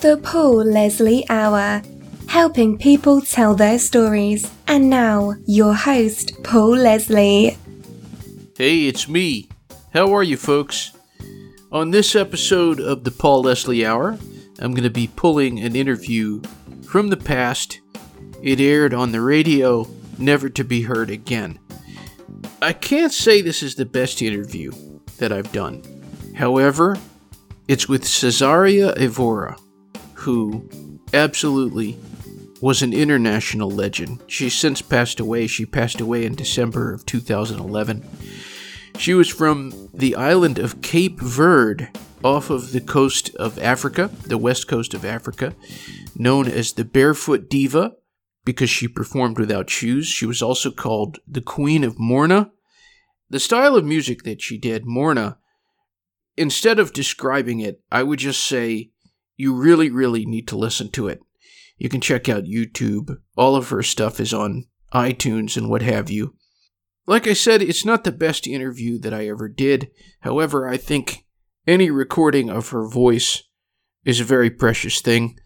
The Paul Leslie Hour, helping people tell their stories. And now, your host, Paul Leslie. Hey, it's me. How are you, folks? On this episode of the Paul Leslie Hour, I'm going to be pulling an interview from the past. It aired on the radio, never to be heard again. I can't say this is the best interview that I've done. However, it's with Cesária Évora who absolutely was an international legend. She's since passed away. She passed away in December of 2011. She was from the island of Cape Verde, off of the coast of Africa, the west coast of Africa, known as the Barefoot Diva because she performed without shoes. She was also called the Queen of Morna. The style of music that she did, Morna, instead of describing it, I would just say you really, really need to listen to it. You can check out YouTube. All of her stuff is on iTunes and what have you. Like I said, it's not the best interview that I ever did. However, I think any recording of her voice is a very precious thing.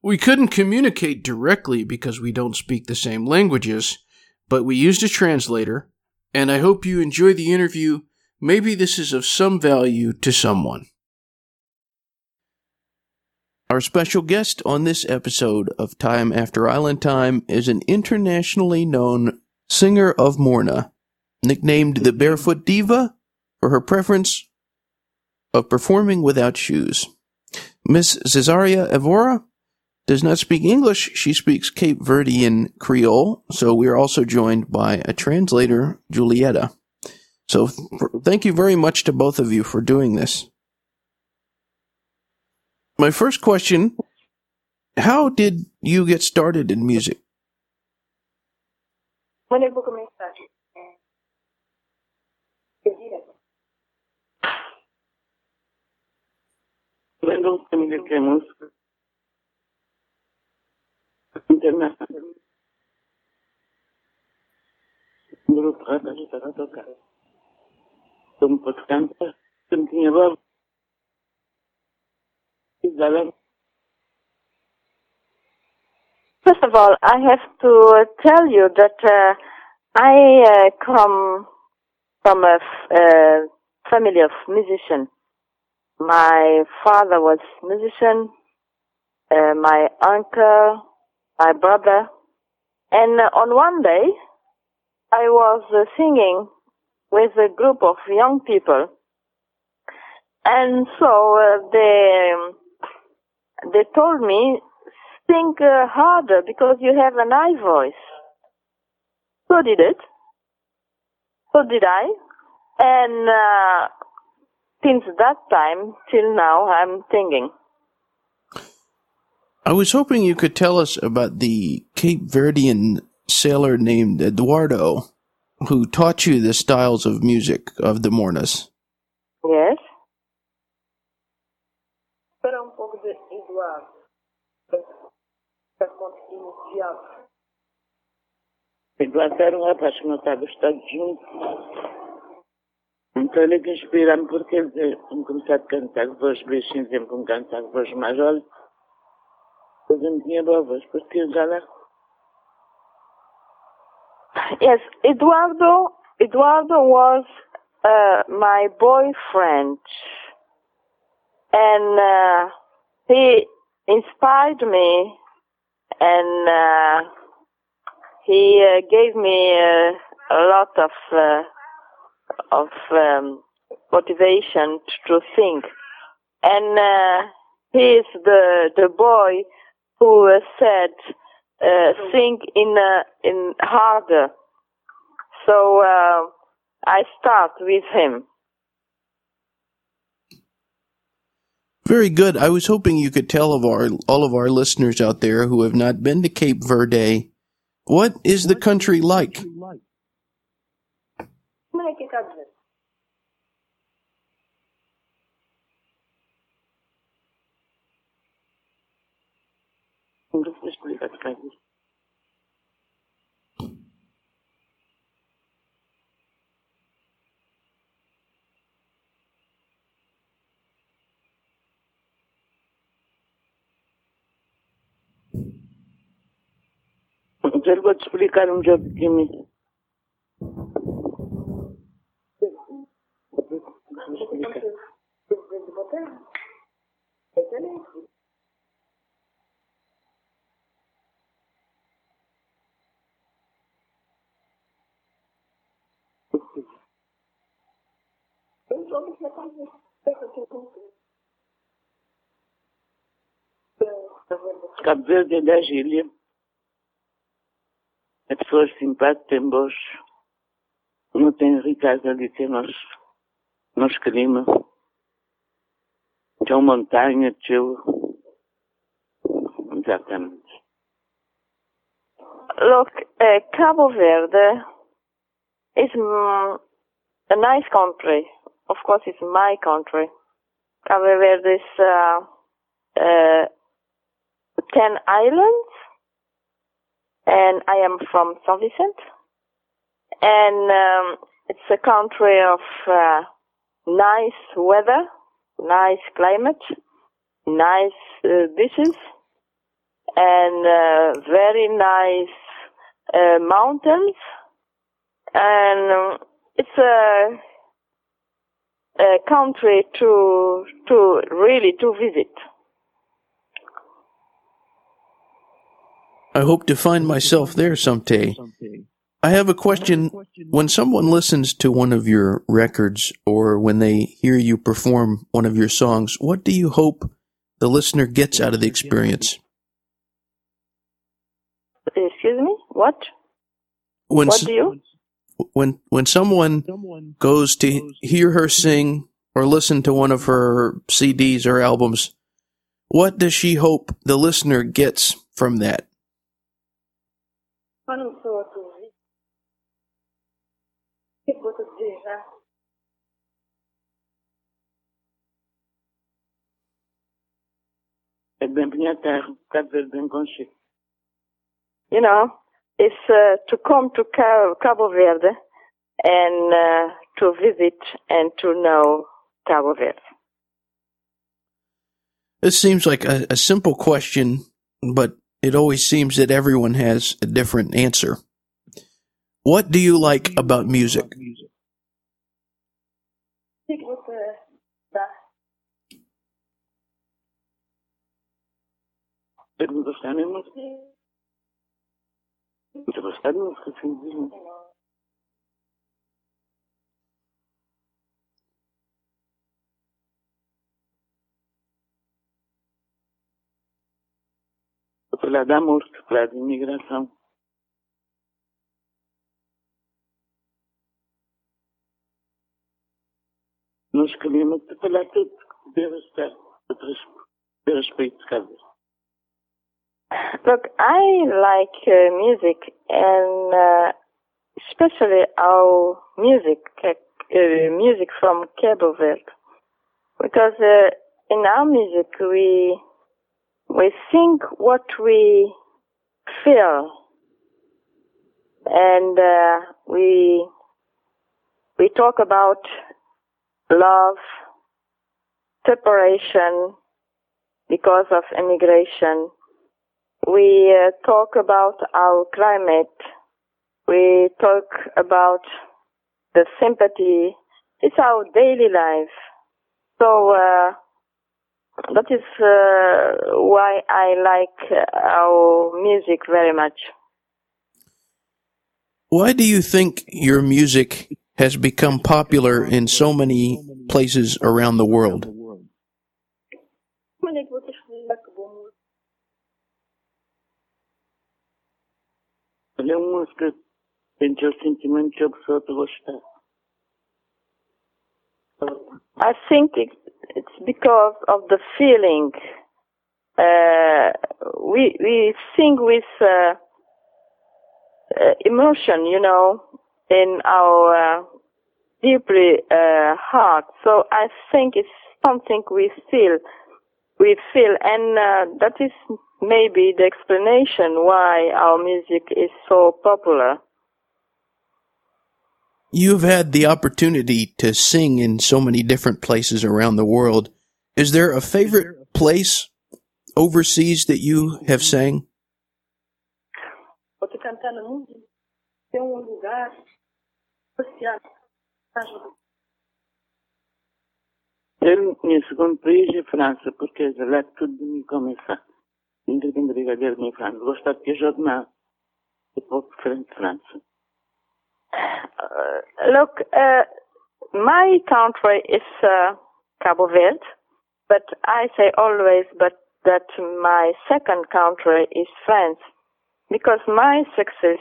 We couldn't communicate directly because we don't speak the same languages, but we used a translator, and I hope you enjoy the interview. Maybe this is of some value to someone. Our special guest on this episode of Time After Island Time is an internationally known singer of Morna, nicknamed the Barefoot Diva for her preference of performing without shoes. Miss Cesária Évora does not speak English, she speaks Cape Verdean Creole, so we are also joined by a translator, Julieta. So thank you very much to both of you for doing this. My first question How did you get started in music? Quando eu vou começar? Quando família que é música internacional. Um grupo de rapazes para tocar. Como pode cantar, não tinha First of all, I have to tell you that uh, I uh, come from a uh, family of musicians. My father was musician, uh, my uncle, my brother, and on one day I was uh, singing with a group of young people, and so uh, they they told me sing uh, harder because you have a high voice. So did it. So did I. And uh, since that time till now, I'm singing. I was hoping you could tell us about the Cape Verdean sailor named Eduardo who taught you the styles of music of the Mornas. Yes. Para um pouco de Eduardo. Para era um rapaz que não estava dos Estados. Então ele que inspira-me porque ele começar a cantar voz baixinha, sempre como cantar voz mais alta. Depois eu não tinha boa voz, porque já lá. Yes, Eduardo. Eduardo was uh, my boyfriend, and uh, he inspired me, and uh, he uh, gave me uh, a lot of uh, of um, motivation to think. and uh, he is the the boy who uh, said sing in in harder. So I start with him. Very good. I was hoping you could tell of our all of our listeners out there who have not been to Cape Verde, what is the country like? Como é que é Cabo Verde? Não vou explicar de Cabo Verde. eu vou te explicar um jogo de mim. Cabo Verde é da Gília. É pessoas simpáticas, tem bons. Não tem riqueza ali, tem nós, nós clima. Tem montanha, tio. Exatamente. Look, uh, Cabo Verde is a nice country. Of course, it's my country. Cabo Verde is uh, uh, 10 islands, and I am from Saint Vincent. And um, it's a country of uh, nice weather, nice climate, nice uh, beaches, and uh, very nice uh, mountains. And um, it's a, a country to to really to visit. I hope to find myself there someday. I have a question. When someone listens to one of your records or when they hear you perform one of your songs, what do you hope the listener gets out of the experience? Excuse me, what? When What do you? when when someone goes to hear her sing or listen to one of her CDs or albums, what does she hope the listener gets from that? É bem minha terra, Cabo Verde bem conchido. You know, it's uh, to come to Cabo Verde and uh, to visit and to know Cabo Verde. This seems like a, a simple question, but it always seems that everyone has a different answer. What do you like about music? Eu não gostar nem música. Não de imigração. Nós queríamos de cada. Look, I like uh, music and uh, especially our music, uh, uh, music from Cabo Verde, because uh, in our music we we think what we feel, and uh, we we talk about love, separation because of immigration we uh, talk about our climate. We talk about the sympathy. It's our daily life. So uh, that is uh, why I like our music very much. Why do you think your music has become popular in so many places around the world? Olha, a música tem o sentimento que a pessoa está a gostar. I think it, it's because of the feeling. Uh, we we sing with uh, uh, emotion, you know, in our uh, deeply uh, heart. So I think it's something we feel, we feel, and uh, that is maybe the explanation why our music is so popular. You've had the opportunity to sing in so many different places around the world. Is there a favorite place overseas that you have sang? viajar no mundo, ter um lugar, passear, ajuda. Eu, minha segundo país é França, porque é lá tudo de mim começa. Ainda tenho brigadeiro em França. Gosto de queijo de mel. É pouco diferente França. Uh, look, uh, my country is uh, Cabo Verde, but I say always but that my second country is France, because my success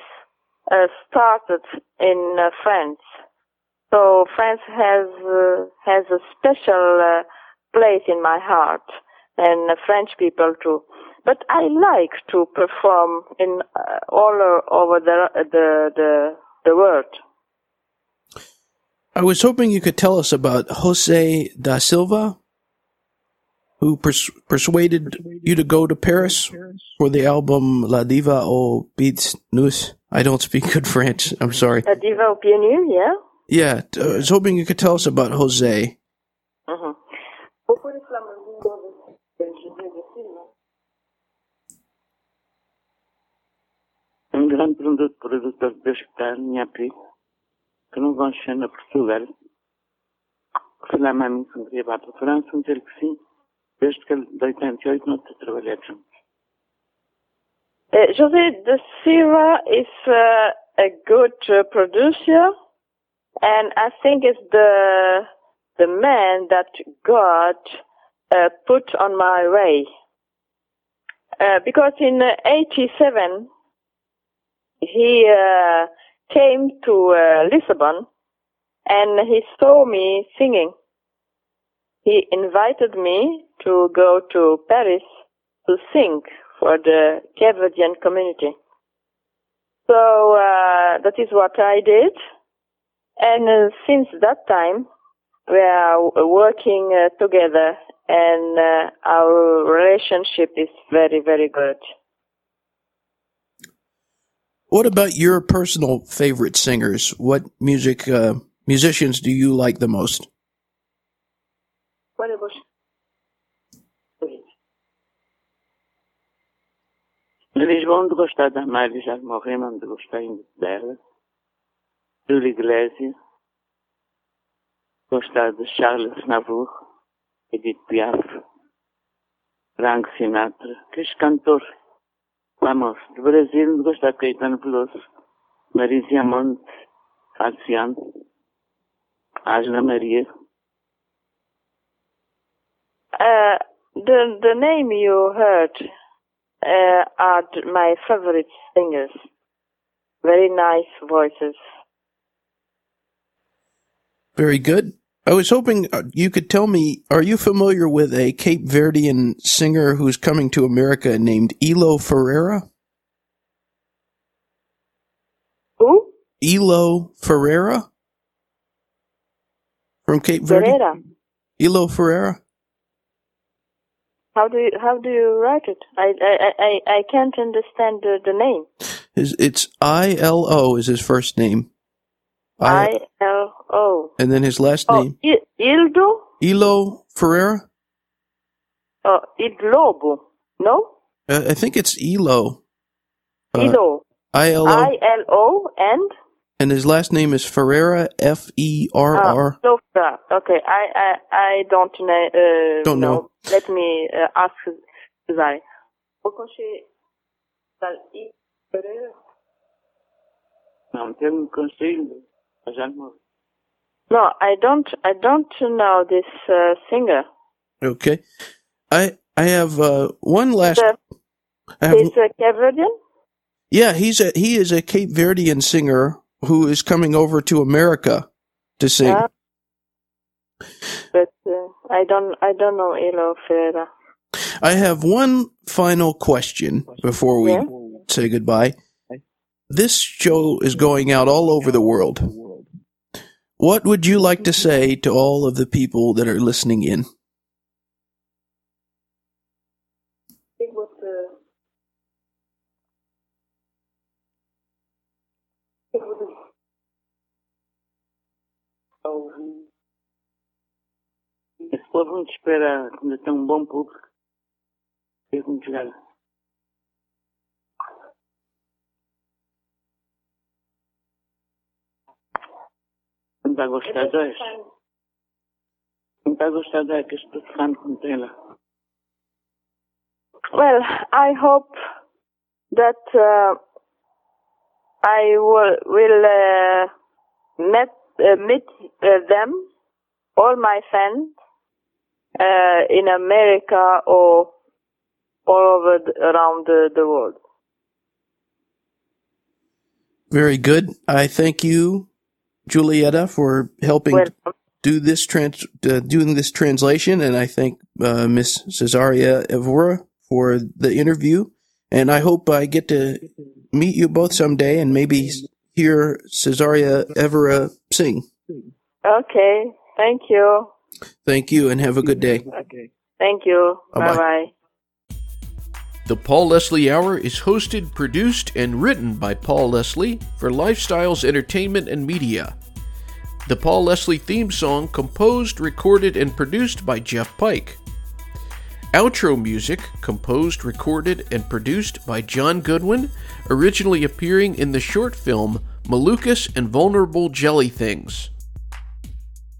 uh, started in uh, France. So France has uh, has a special uh, place in my heart, and French people too. But I like to perform in uh, all over the the the, the world. I was hoping you could tell us about Jose da Silva, who pers- persuaded you to go to Paris for the album La Diva aux pieds nus. I don't speak good French. I'm sorry. A diva au pieds nus, yeah. Yeah, I was hoping you could tell us about Jose. Que não vão Portugal. Que foi lá me para a França, que sim. Desde que ele, de 88, não juntos. Uh, José de Silva is uh, a good uh, producer, and I think it's the the man that God uh, put on my way. Uh, because in uh, '87 he uh, came to uh, Lisbon, and he saw me singing. He invited me to go to Paris to sing for the Cape community. So uh, that is what I did, and uh, since that time we are working uh, together, and uh, our relationship is very very good. What about your personal favorite singers? What music uh, musicians do you like the most? Qual é você? Em Lisboa, onde gostar da Mário, já morreu, mas onde gostei dela. Júlio Iglesias. Gostar de Charles Aznavour, Edith Piaf, Frank Sinatra, que é cantor famoso. Do Brasil, gostar de Caetano Veloso, Marisa Monte, Cassiano, Ángela Maria. Uh, the the name you heard uh, are my favorite singers. Very nice voices. Very good. I was hoping uh, you could tell me are you familiar with a Cape Verdean singer who's coming to America named Ilo Ferreira? Who? Ilo Ferreira? From Cape Verde? Ferreira. Ilo Ferreira? How do you how do you write it? I I I, I can't understand the, the name. His, it's I L O is his first name. I L O. and then his last Oh, name I, Ildo? Ilo Ferreira. Oh, Idlobo. No? Uh, I think it's Ilo. Uh, Ilo. I L O, I L O and and his last name is Ferreira. F E R Ah, R. Sofra. Okay, I I I don't know. Uh, Don't know. Let me uh, ask Zai. Pourquoi je dans I Pereira? Não, tenho consigo, mas já morreu. No, I don't. I don't know this uh, singer. Okay, I I have uh, one last. The, I have, he's a Caverdian. yeah, he's a he is a Cape Verdean singer who is coming over to America to sing. Ah. But uh, I don't. I don't know Ilo Ferreira. I have one final question before we Yeah. say goodbye. This show is going out all over the world. What would you like to say to all of the people that are listening in? Ik word uh, ik word oh, Esse povo não te espera quando tem um bom público. Eu como chegar. Está gostado é? Não está gostado é que estou falando com ela. Well, I hope that uh, I will, will uh, met, uh, meet uh, them, all my friends, uh, in America or all over the, around the, the world. Very good. I thank you, Julieta, for helping Welcome. do this trans uh, doing this translation, and I thank uh, Miss Cesária Évora for the interview. And I hope I get to meet you both someday, and maybe hear Cesária Évora sing. Okay, thank you. Thank you, and have a good day. Okay. Thank you. Bye-bye. Bye bye. The Paul Leslie Hour is hosted, produced, and written by Paul Leslie for Lifestyles Entertainment and Media. The Paul Leslie theme song composed, recorded, and produced by Jeff Pike. Outro music composed, recorded, and produced by John Goodwin, originally appearing in the short film Malukas and Vulnerable Jelly Things.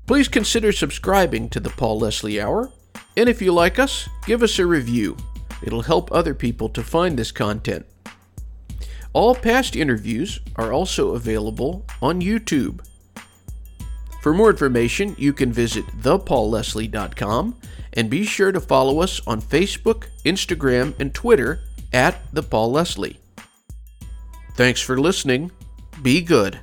Please consider subscribing to the Paul Leslie Hour, and if you like us, give us a review. It'll help other people to find this content. All past interviews are also available on YouTube. For more information, you can visit thepaulleslie.com and be sure to follow us on Facebook, Instagram, and Twitter at The Paul Leslie. Thanks for listening. Be good.